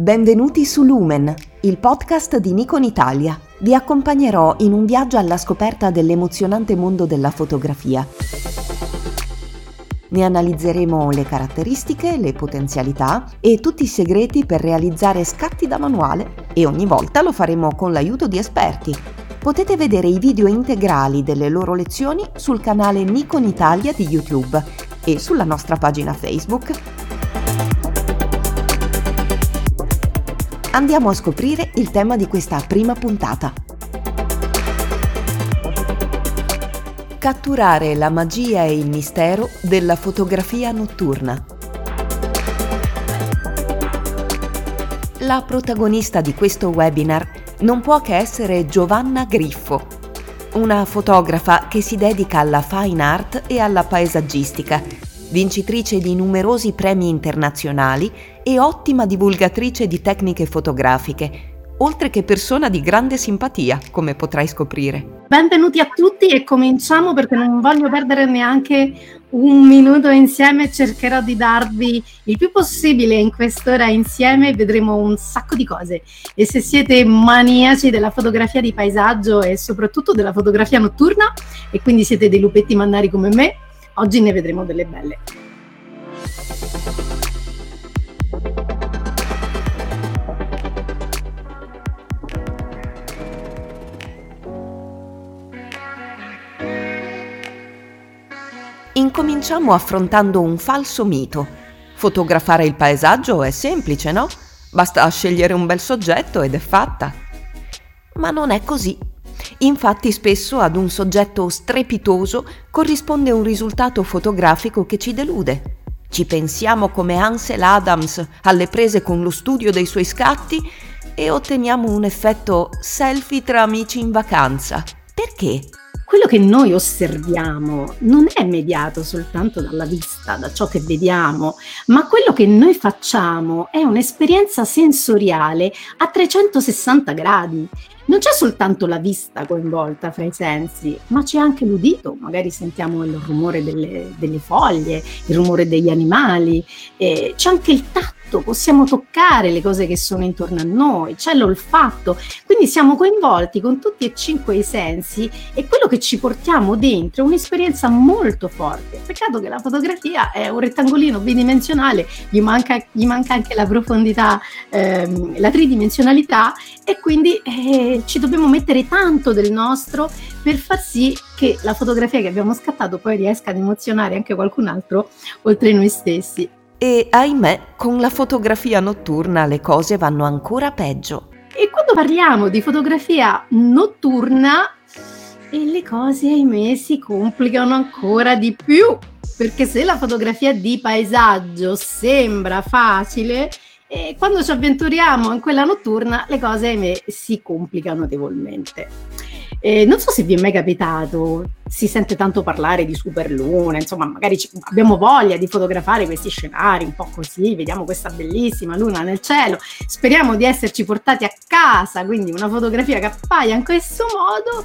Benvenuti su Lumen, il podcast di Nikon Italia. Vi accompagnerò in un viaggio alla scoperta dell'emozionante mondo della fotografia. Ne analizzeremo le caratteristiche, le potenzialità e tutti i segreti per realizzare scatti da manuale e ogni volta lo faremo con l'aiuto di esperti. Potete vedere i video integrali delle loro lezioni sul canale Nikon Italia di YouTube e sulla nostra pagina Facebook Andiamo a scoprire il tema di questa prima puntata. Catturare la magia e il mistero della fotografia notturna. La protagonista di questo webinar non può che essere Giovanna Griffo, una fotografa che si dedica alla fine art e alla paesaggistica vincitrice di numerosi premi internazionali e ottima divulgatrice di tecniche fotografiche, oltre che persona di grande simpatia, come potrai scoprire. Benvenuti a tutti e cominciamo perché non voglio perdere neanche un minuto insieme, cercherò di darvi il più possibile in quest'ora insieme, vedremo un sacco di cose e se siete maniaci della fotografia di paesaggio e soprattutto della fotografia notturna e quindi siete dei lupetti mannari come me, Oggi ne vedremo delle belle. Incominciamo affrontando un falso mito. Fotografare il paesaggio è semplice, no? Basta scegliere un bel soggetto ed è fatta. Ma non è così. Infatti spesso ad un soggetto strepitoso corrisponde un risultato fotografico che ci delude. Ci pensiamo come Ansel Adams alle prese con lo studio dei suoi scatti e otteniamo un effetto selfie tra amici in vacanza. Perché? quello che noi osserviamo non è mediato soltanto dalla vista, da ciò che vediamo, ma quello che noi facciamo è un'esperienza sensoriale a 360 gradi. Non c'è soltanto la vista coinvolta fra i sensi, ma c'è anche l'udito, magari sentiamo il rumore delle, delle foglie, il rumore degli animali, eh, c'è anche il tatto tatto, possiamo toccare le cose che sono intorno a noi, c'è l'olfatto, quindi siamo coinvolti con tutti e cinque i sensi e quello che ci portiamo dentro è un'esperienza molto forte. Peccato che la fotografia è un rettangolino bidimensionale, gli manca, gli manca anche la profondità, ehm, la tridimensionalità e quindi eh, ci dobbiamo mettere tanto del nostro per far sì che la fotografia che abbiamo scattato poi riesca ad emozionare anche qualcun altro oltre noi stessi. E ahimè, con la fotografia notturna le cose vanno ancora peggio. E quando parliamo di fotografia notturna, le cose ahimè si complicano ancora di più. Perché se la fotografia di paesaggio sembra facile, e quando ci avventuriamo in quella notturna le cose ahimè si complicano notevolmente. Eh, non so se vi è mai capitato, si sente tanto parlare di superluna, insomma, magari ci, abbiamo voglia di fotografare questi scenari un po' così, vediamo questa bellissima luna nel cielo, speriamo di esserci portati a casa, quindi una fotografia che appaia in questo modo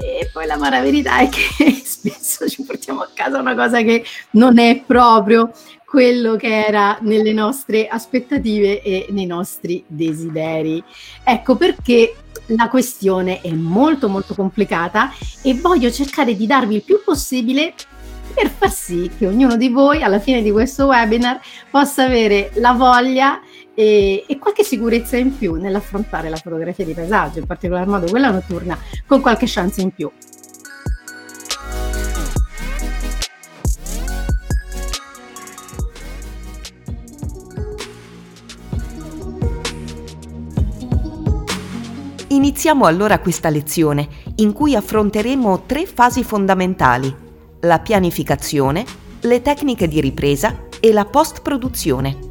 e poi la mala verità è che spesso ci portiamo a casa una cosa che non è proprio quello che era nelle nostre aspettative e nei nostri desideri. Ecco perché la questione è molto molto complicata e voglio cercare di darvi il più possibile per far sì che ognuno di voi alla fine di questo webinar possa avere la voglia e, e, qualche sicurezza in più nell'affrontare la fotografia di paesaggio, in particolar modo quella notturna, con qualche chance in più. Iniziamo allora questa lezione in cui affronteremo tre fasi fondamentali, la pianificazione, le tecniche di ripresa e la post-produzione.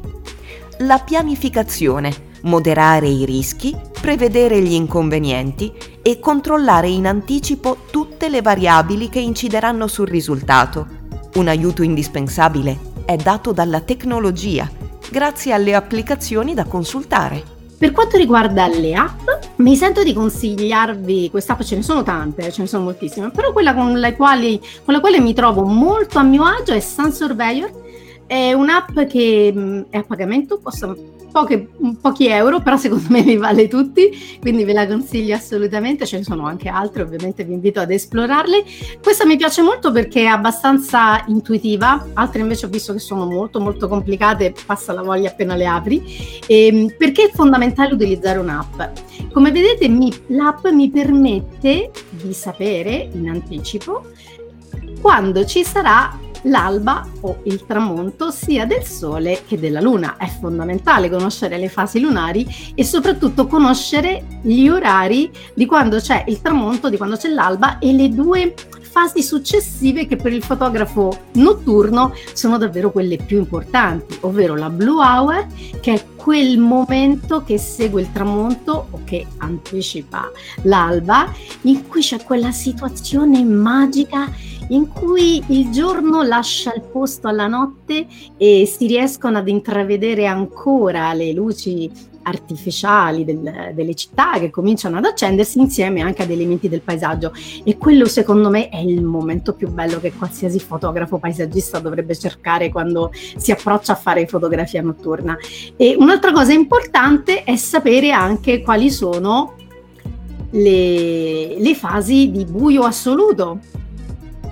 La pianificazione, moderare i rischi, prevedere gli inconvenienti e controllare in anticipo tutte le variabili che incideranno sul risultato. Un aiuto indispensabile è dato dalla tecnologia, grazie alle applicazioni da consultare. Per quanto riguarda le app, mi sento di consigliarvi, queste app ce ne sono tante, ce ne sono moltissime, però quella con, quali, con la quale mi trovo molto a mio agio è Sun Surveyor, è un'app che mh, è a pagamento, costa poche, pochi euro, però secondo me vi vale tutti, quindi ve la consiglio assolutamente, ce ne sono anche altre, ovviamente vi invito ad esplorarle. Questa mi piace molto perché è abbastanza intuitiva, altre invece ho visto che sono molto molto complicate, passa la voglia appena le apri, ehm, perché è fondamentale utilizzare un'app. Come vedete mi, l'app mi permette di sapere in anticipo quando ci sarà l'alba o il tramonto sia del Sole che della Luna. È fondamentale conoscere le fasi lunari e soprattutto conoscere gli orari di quando c'è il tramonto, di quando c'è l'alba e le due fasi successive che per il fotografo notturno sono davvero quelle più importanti, ovvero la blue hour, che è quel momento che segue il tramonto o che anticipa l'alba, in cui c'è quella situazione magica in cui il giorno lascia il posto alla notte e si riescono ad intravedere ancora le luci artificiali del, delle città che cominciano ad accendersi insieme anche ad elementi del paesaggio e quello secondo me è il momento più bello che qualsiasi fotografo paesaggista dovrebbe cercare quando si approccia a fare fotografia notturna. E un'altra cosa importante è sapere anche quali sono le, le fasi di buio assoluto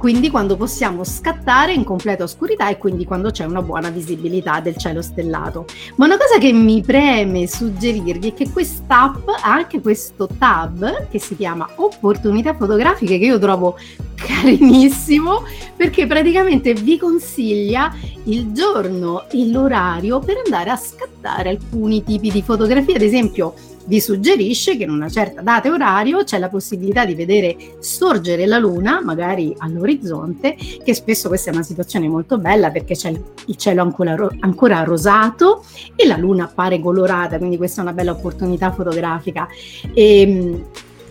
quindi quando possiamo scattare in completa oscurità e quindi quando c'è una buona visibilità del cielo stellato. Ma una cosa che mi preme suggerirvi è che quest'app ha anche questo tab che si chiama opportunità fotografiche che io trovo carinissimo perché praticamente vi consiglia il giorno e l'orario per andare a scattare alcuni tipi di fotografie, ad esempio vi suggerisce che in una certa data e orario c'è la possibilità di vedere sorgere la luna, magari all'orizzonte, che spesso questa è una situazione molto bella perché c'è il cielo ancora, ancora rosato e la luna appare colorata, quindi questa è una bella opportunità fotografica. E, ehm,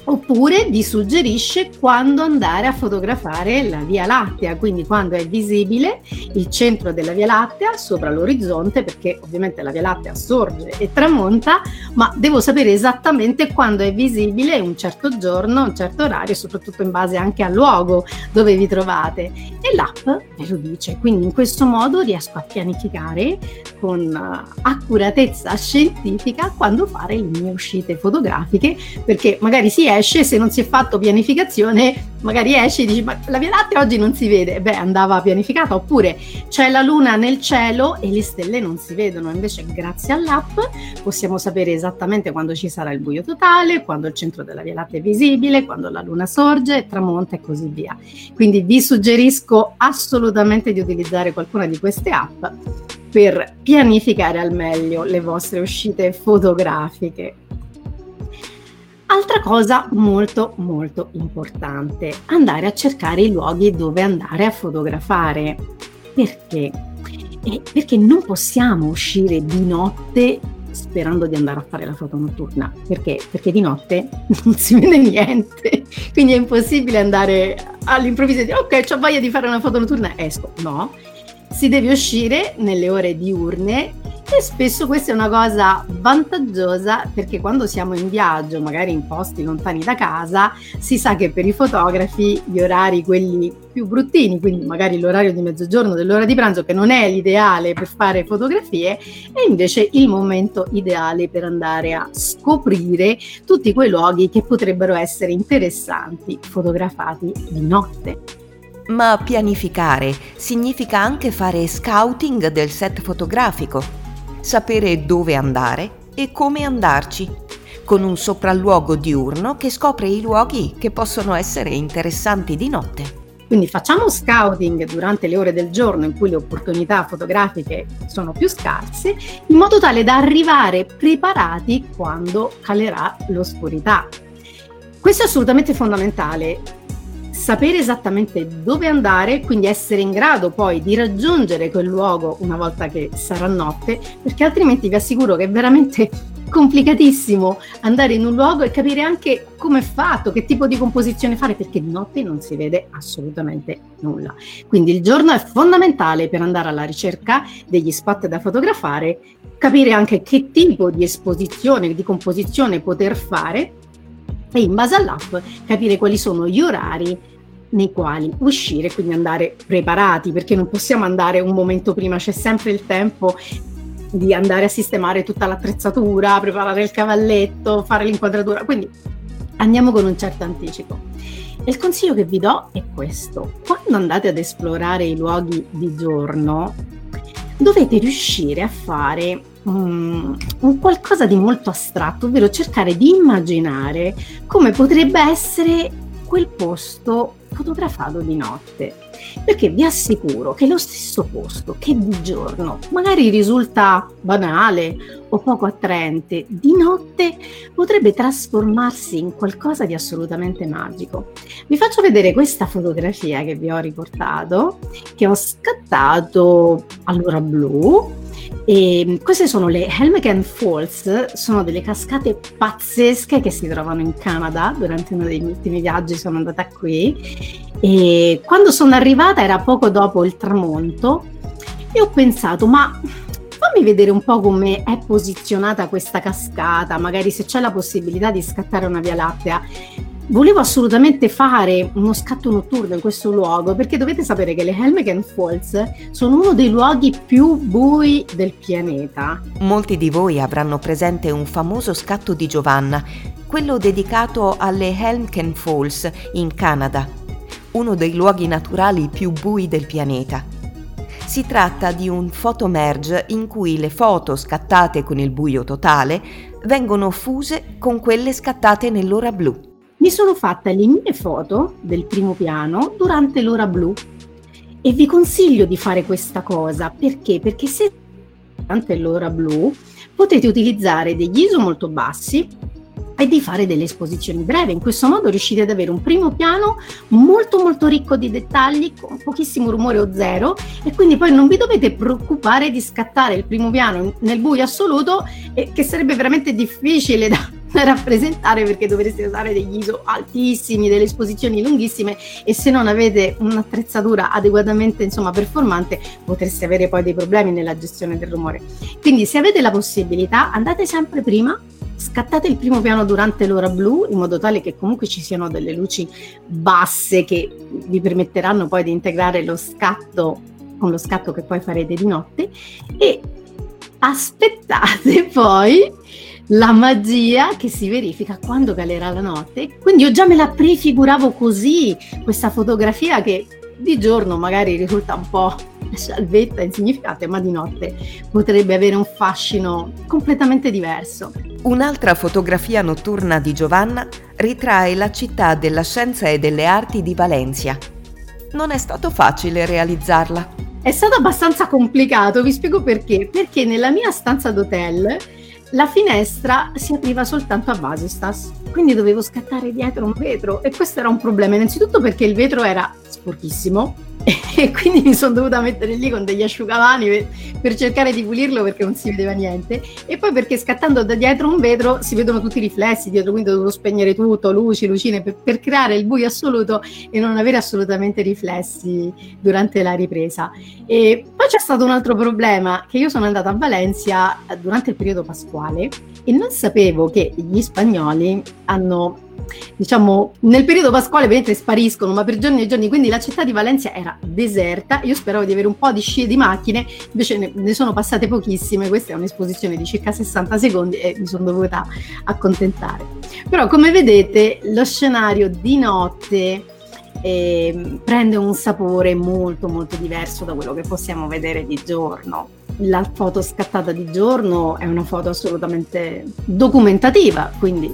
Oppure vi suggerisce quando andare a fotografare la Via Lattea, quindi quando è visibile il centro della Via Lattea sopra l'orizzonte, perché ovviamente la Via Lattea sorge e tramonta, ma devo sapere esattamente quando è visibile un certo giorno, un certo orario, soprattutto in base anche al luogo dove vi trovate. E l'app ve lo dice, quindi in questo modo riesco a pianificare con accuratezza scientifica quando fare le mie uscite fotografiche, perché magari si esce, se non si è fatto pianificazione, magari esce e dici ma la Via Lattea oggi non si vede, beh andava pianificata, oppure c'è la luna nel cielo e le stelle non si vedono, invece grazie all'app possiamo sapere esattamente quando ci sarà il buio totale, quando il centro della Via Lattea è visibile, quando la luna sorge, tramonta e così via. Quindi vi suggerisco assolutamente di utilizzare qualcuna di queste app per pianificare al meglio le vostre uscite fotografiche. Altra cosa molto molto importante, andare a cercare i luoghi dove andare a fotografare. Perché? Eh, perché non possiamo uscire di notte sperando di andare a fare la foto notturna. Perché? Perché di notte non si vede niente. Quindi è impossibile andare all'improvviso e dire ok, ho voglia di fare una foto notturna, esco. No, si deve uscire nelle ore diurne e spesso questa è una cosa vantaggiosa perché quando siamo in viaggio, magari in posti lontani da casa, si sa che per i fotografi gli orari, quelli più bruttini, quindi magari l'orario di mezzogiorno dell'ora di pranzo, che non è l'ideale per fare fotografie, è invece il momento ideale per andare a scoprire tutti quei luoghi che potrebbero essere interessanti fotografati di notte. Ma pianificare significa anche fare scouting del set fotografico, sapere dove andare e come andarci, con un sopralluogo diurno che scopre i luoghi che possono essere interessanti di notte. Quindi facciamo scouting durante le ore del giorno in cui le opportunità fotografiche sono più scarse, in modo tale da arrivare preparati quando calerà l'oscurità. Questo è assolutamente fondamentale sapere esattamente dove andare, quindi essere in grado poi di raggiungere quel luogo una volta che sarà notte, perché altrimenti vi assicuro che è veramente complicatissimo andare in un luogo e capire anche come è fatto, che tipo di composizione fare, perché notte non si vede assolutamente nulla. Quindi il giorno è fondamentale per andare alla ricerca degli spot da fotografare, capire anche che tipo di esposizione, di composizione poter fare e in base all'app capire quali sono gli orari nei quali uscire, quindi andare preparati, perché non possiamo andare un momento prima, c'è sempre il tempo di andare a sistemare tutta l'attrezzatura, preparare il cavalletto, fare l'inquadratura, quindi andiamo con un certo anticipo. E il consiglio che vi do è questo, quando andate ad esplorare i luoghi di giorno, dovete riuscire a fare um, un qualcosa di molto astratto, ovvero cercare di immaginare come potrebbe essere quel posto fotografato di notte. Perché vi assicuro che lo stesso posto che di giorno magari risulta banale o poco attraente, di notte potrebbe trasformarsi in qualcosa di assolutamente magico. Vi faccio vedere questa fotografia che vi ho riportato, che ho scattato all'ora blu e queste sono le Helmeken Falls, sono delle cascate pazzesche che si trovano in Canada. Durante uno dei miei ultimi viaggi sono andata qui e quando sono arrivata era poco dopo il tramonto e ho pensato ma fammi vedere un po' come è posizionata questa cascata, magari se c'è la possibilità di scattare una via lattea volevo assolutamente fare uno scatto notturno in questo luogo perché dovete sapere che le Helmeken Falls sono uno dei luoghi più bui del pianeta. Molti di voi avranno presente un famoso scatto di Giovanna, quello dedicato alle Helmken Falls in Canada, uno dei luoghi naturali più bui del pianeta. Si tratta di un photomerge in cui le foto scattate con il buio totale vengono fuse con quelle scattate nell'ora blu mi sono fatta le mie foto del primo piano durante l'ora blu e vi consiglio di fare questa cosa perché? Perché se durante l'ora blu potete utilizzare degli ISO molto bassi e di fare delle esposizioni brevi. In questo modo riuscite ad avere un primo piano molto molto ricco di dettagli con pochissimo rumore o zero e quindi poi non vi dovete preoccupare di scattare il primo piano nel buio assoluto e che sarebbe veramente difficile da rappresentare perché dovreste usare degli ISO altissimi, delle esposizioni lunghissime e se non avete un'attrezzatura adeguatamente insomma performante potreste avere poi dei problemi nella gestione del rumore. Quindi se avete la possibilità andate sempre prima scattate il primo piano durante l'ora blu in modo tale che comunque ci siano delle luci basse che vi permetteranno poi di integrare lo scatto con lo scatto che poi farete di notte e aspettate poi la magia che si verifica quando calerà la notte. Quindi io già me la prefiguravo così, questa fotografia che di giorno magari risulta un po' salvetta, insignificante, ma di notte potrebbe avere un fascino completamente diverso. Un'altra fotografia notturna di Giovanna ritrae la città della scienza e delle arti di Valencia. Non è stato facile realizzarla. È stato abbastanza complicato, vi spiego perché. Perché nella mia stanza d'hotel la finestra si apriva soltanto a Vasistas, quindi dovevo scattare dietro un vetro e questo era un problema, innanzitutto perché il vetro era sporchissimo e quindi mi sono dovuta mettere lì con degli asciugamani per, per, cercare di pulirlo perché non si vedeva niente. E poi perché scattando da dietro un vetro si vedono tutti i riflessi dietro quindi ho dovuto spegnere tutto, luci, lucine per, per creare il buio assoluto e non avere assolutamente riflessi durante la ripresa. E poi c'è stato un altro problema che io sono andata a Valencia durante il periodo pasquale e non sapevo che gli spagnoli hanno diciamo, nel periodo pasquale vedete spariscono, ma per giorni e giorni, quindi la città di Valencia era deserta, io speravo di avere un po' di scie di macchine, invece ne, ne sono passate pochissime, questa è un'esposizione di circa 60 secondi e mi sono dovuta accontentare. Però come vedete lo scenario di notte eh, prende un sapore molto molto diverso da quello che possiamo vedere di giorno. La foto scattata di giorno è una foto assolutamente documentativa, quindi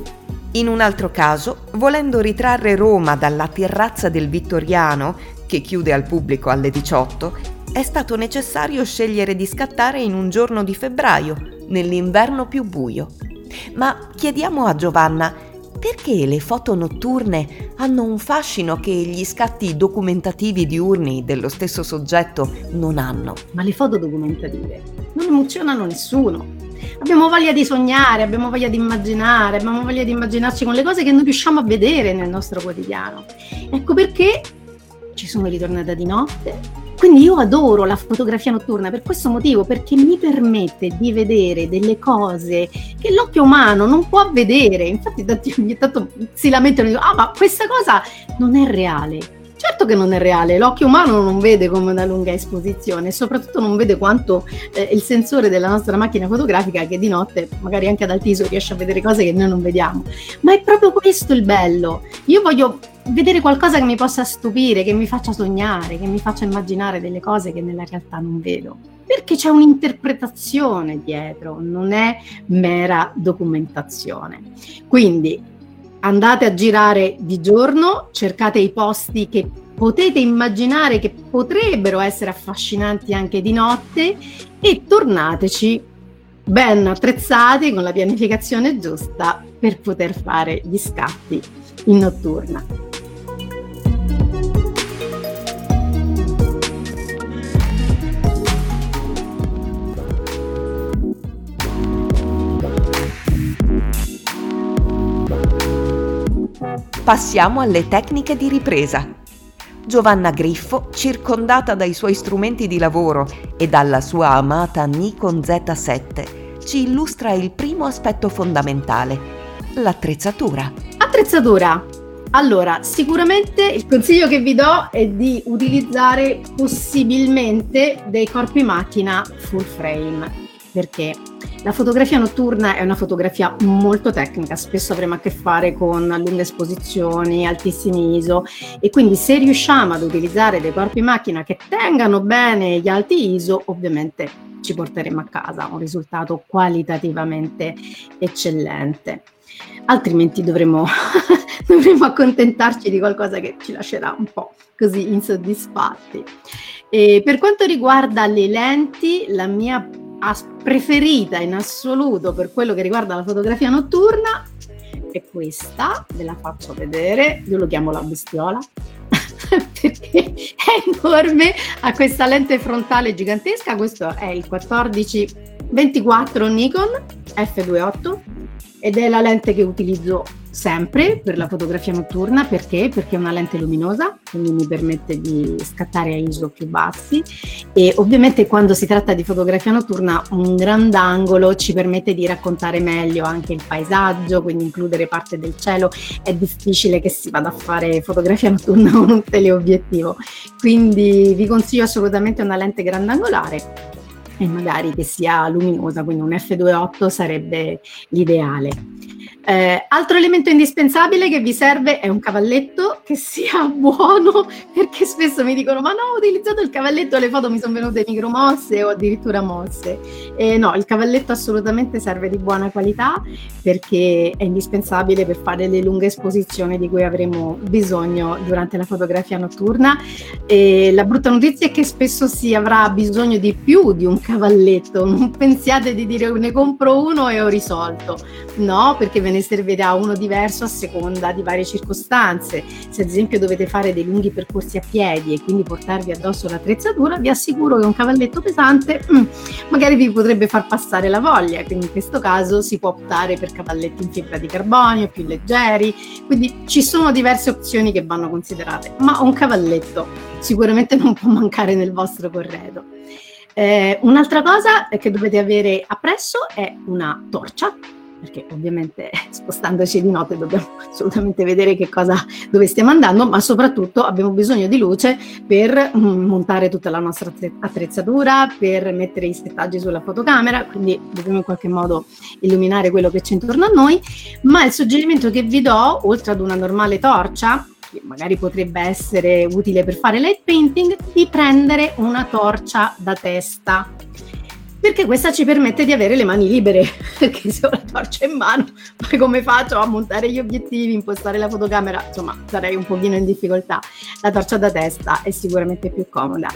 in un altro caso, volendo ritrarre Roma dalla terrazza del Vittoriano, che chiude al pubblico alle 18, è stato necessario scegliere di scattare in un giorno di febbraio, nell'inverno più buio. Ma chiediamo a Giovanna perché le foto notturne hanno un fascino che gli scatti documentativi diurni dello stesso soggetto non hanno. Ma le foto documentative non emozionano nessuno abbiamo voglia di sognare, abbiamo voglia di immaginare, abbiamo voglia di immaginarci con le cose che non riusciamo a vedere nel nostro quotidiano. Ecco perché ci sono ritornata di notte. Quindi io adoro la fotografia notturna per questo motivo, perché mi permette di vedere delle cose che l'occhio umano non può vedere. Infatti ogni tanto si lamentano e dicono, ah ma questa cosa non è reale. Certo che non è reale, l'occhio umano non vede come una lunga esposizione e soprattutto non vede quanto eh, il sensore della nostra macchina fotografica che di notte, magari anche ad altiso, riesce a vedere cose che noi non vediamo. Ma è proprio questo il bello. Io voglio vedere qualcosa che mi possa stupire, che mi faccia sognare, che mi faccia immaginare delle cose che nella realtà non vedo. Perché c'è un'interpretazione dietro, non è mera documentazione. Quindi andate a girare di giorno, cercate i posti che potete immaginare che potrebbero essere affascinanti anche di notte e tornateci ben attrezzati con la pianificazione giusta per poter fare gli scatti in notturna. Passiamo alle tecniche di ripresa. Giovanna Griffo, circondata dai suoi strumenti di lavoro e dalla sua amata Nikon Z7, ci illustra il primo aspetto fondamentale, l'attrezzatura. Attrezzatura. Allora, sicuramente il consiglio che vi do è di utilizzare possibilmente dei corpi macchina full frame. Perché? La fotografia notturna è una fotografia molto tecnica, spesso avremo a che fare con lunghe esposizioni, altissimi ISO e quindi se riusciamo ad utilizzare dei corpi macchina che tengano bene gli alti ISO, ovviamente ci porteremo a casa un risultato qualitativamente eccellente. Altrimenti dovremo, dovremo accontentarci di qualcosa che ci lascerà un po' così insoddisfatti. E per quanto riguarda le lenti, la mia preferita in assoluto per quello che riguarda la fotografia notturna è questa, ve la faccio vedere, io lo chiamo la bestiola perché è enorme, ha questa lente frontale gigantesca, questo è il 1424 Nikon f2.8 ed è la lente che utilizzo sempre per la fotografia notturna perché? Perché è una lente luminosa, quindi mi permette di scattare a ISO più bassi e ovviamente quando si tratta di fotografia notturna un grandangolo ci permette di raccontare meglio anche il paesaggio, quindi includere parte del cielo. È difficile che si vada a fare fotografia notturna con un teleobiettivo, quindi vi consiglio assolutamente una lente grandangolare e magari che sia luminosa, quindi un f2.8 sarebbe l'ideale. Eh, altro elemento indispensabile che vi serve è un cavalletto che sia buono, perché spesso mi dicono: Ma no, ho utilizzato il cavalletto, le foto mi sono venute micromosse o addirittura mosse. Eh, no, il cavalletto assolutamente serve di buona qualità perché è indispensabile per fare le lunghe esposizioni di cui avremo bisogno durante la fotografia notturna. E la brutta notizia è che spesso si avrà bisogno di più di un cavalletto. Non pensiate di dire ne compro uno e ho risolto. No, perché ve ne servirà uno diverso a seconda di varie circostanze. Se ad esempio dovete fare dei lunghi percorsi a piedi e quindi portarvi addosso l'attrezzatura, vi assicuro che un cavalletto pesante mm, magari vi potrebbe far passare la voglia, quindi in questo caso si può optare per cavalletti in fibra di carbonio più leggeri, quindi ci sono diverse opzioni che vanno considerate, ma un cavalletto sicuramente non può mancare nel vostro corredo. Eh, un'altra cosa che dovete avere appresso è una torcia perché ovviamente spostandoci di notte dobbiamo assolutamente vedere che cosa, dove stiamo andando, ma soprattutto abbiamo bisogno di luce per mm, montare tutta la nostra attrezzatura, per mettere i settaggi sulla fotocamera, quindi dobbiamo in qualche modo illuminare quello che c'è intorno a noi, ma il suggerimento che vi do, oltre ad una normale torcia, che magari potrebbe essere utile per fare light painting, di prendere una torcia da testa perché questa ci permette di avere le mani libere, perché se ho la torcia in mano, poi come faccio a montare gli obiettivi, impostare la fotocamera, insomma sarei un pochino in difficoltà. La torcia da testa è sicuramente più comoda.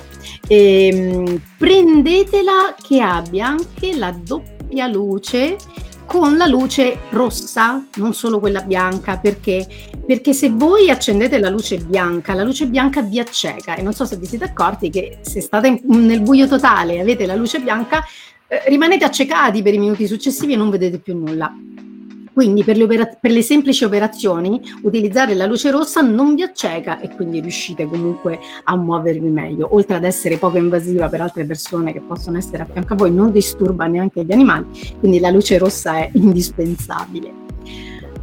E, ehm, prendetela che abbia anche la doppia luce con la luce rossa, non solo quella bianca, perché? Perché se voi accendete la luce bianca, la luce bianca vi acceca e non so se vi siete accorti che se state in, nel buio totale e avete la luce bianca, eh, rimanete accecati per i minuti successivi e non vedete più nulla. Quindi per le, opera- per le, semplici operazioni utilizzare la luce rossa non vi acceca e quindi riuscite comunque a muovervi meglio. Oltre ad essere poco invasiva per altre persone che possono essere a fianco a voi, non disturba neanche gli animali, quindi la luce rossa è indispensabile.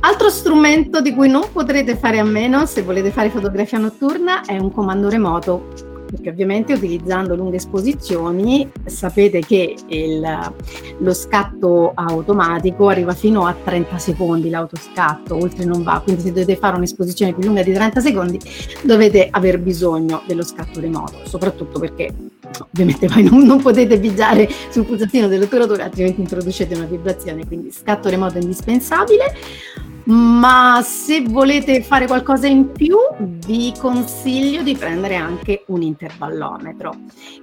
Altro strumento di cui non potrete fare a meno se volete fare fotografia notturna è un comando remoto perché ovviamente utilizzando lunghe esposizioni sapete che il, lo scatto automatico arriva fino a 30 secondi l'autoscatto, oltre non va, quindi se dovete fare un'esposizione più lunga di 30 secondi dovete aver bisogno dello scatto remoto, soprattutto perché ovviamente poi non, non potete pigiare sul pulsantino dell'operatore altrimenti introducete una vibrazione, quindi scatto remoto indispensabile ma se volete fare qualcosa in più vi consiglio di prendere anche un intervallometro.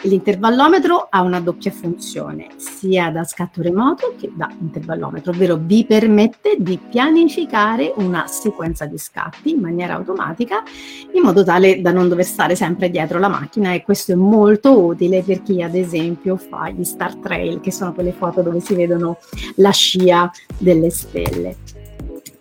L'intervallometro ha una doppia funzione, sia da scatto remoto che da intervallometro, ovvero vi permette di pianificare una sequenza di scatti in maniera automatica in modo tale da non dover stare sempre dietro la macchina e questo è molto utile per chi ad esempio fa gli star trail, che sono quelle foto dove si vedono la scia delle stelle.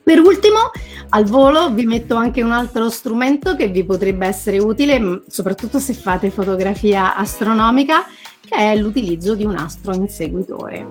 Per ultimo, al volo vi metto anche un altro strumento che vi potrebbe essere utile, soprattutto se fate fotografia astronomica, che è l'utilizzo di un astro inseguitore.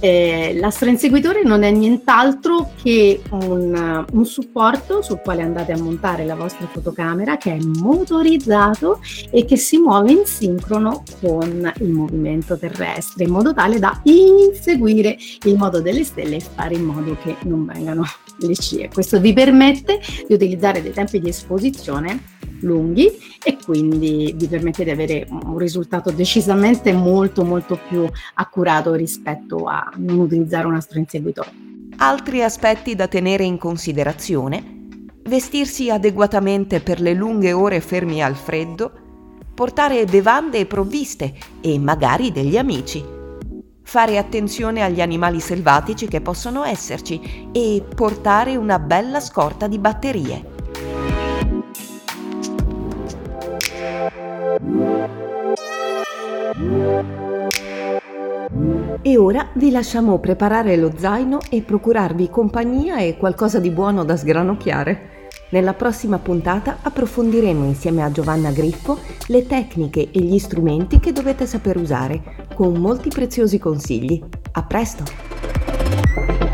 Eh, l'astro inseguitore non è nient'altro che un, un, supporto sul quale andate a montare la vostra fotocamera che è motorizzato e che si muove in sincrono con il movimento terrestre in modo tale da inseguire il modo delle stelle e fare in modo che non vengano le scie. Questo vi permette di utilizzare dei tempi di esposizione lunghi e quindi vi permette di avere un risultato decisamente molto molto più accurato rispetto non utilizzare un astro inseguitore. Altri aspetti da tenere in considerazione vestirsi adeguatamente per le lunghe ore fermi al freddo, portare bevande e provviste e magari degli amici, fare attenzione agli animali selvatici che possono esserci e portare una bella scorta di batterie. E ora vi lasciamo preparare lo zaino e procurarvi compagnia e qualcosa di buono da sgranocchiare. Nella prossima puntata approfondiremo insieme a Giovanna Griffo le tecniche e gli strumenti che dovete saper usare, con molti preziosi consigli. A presto!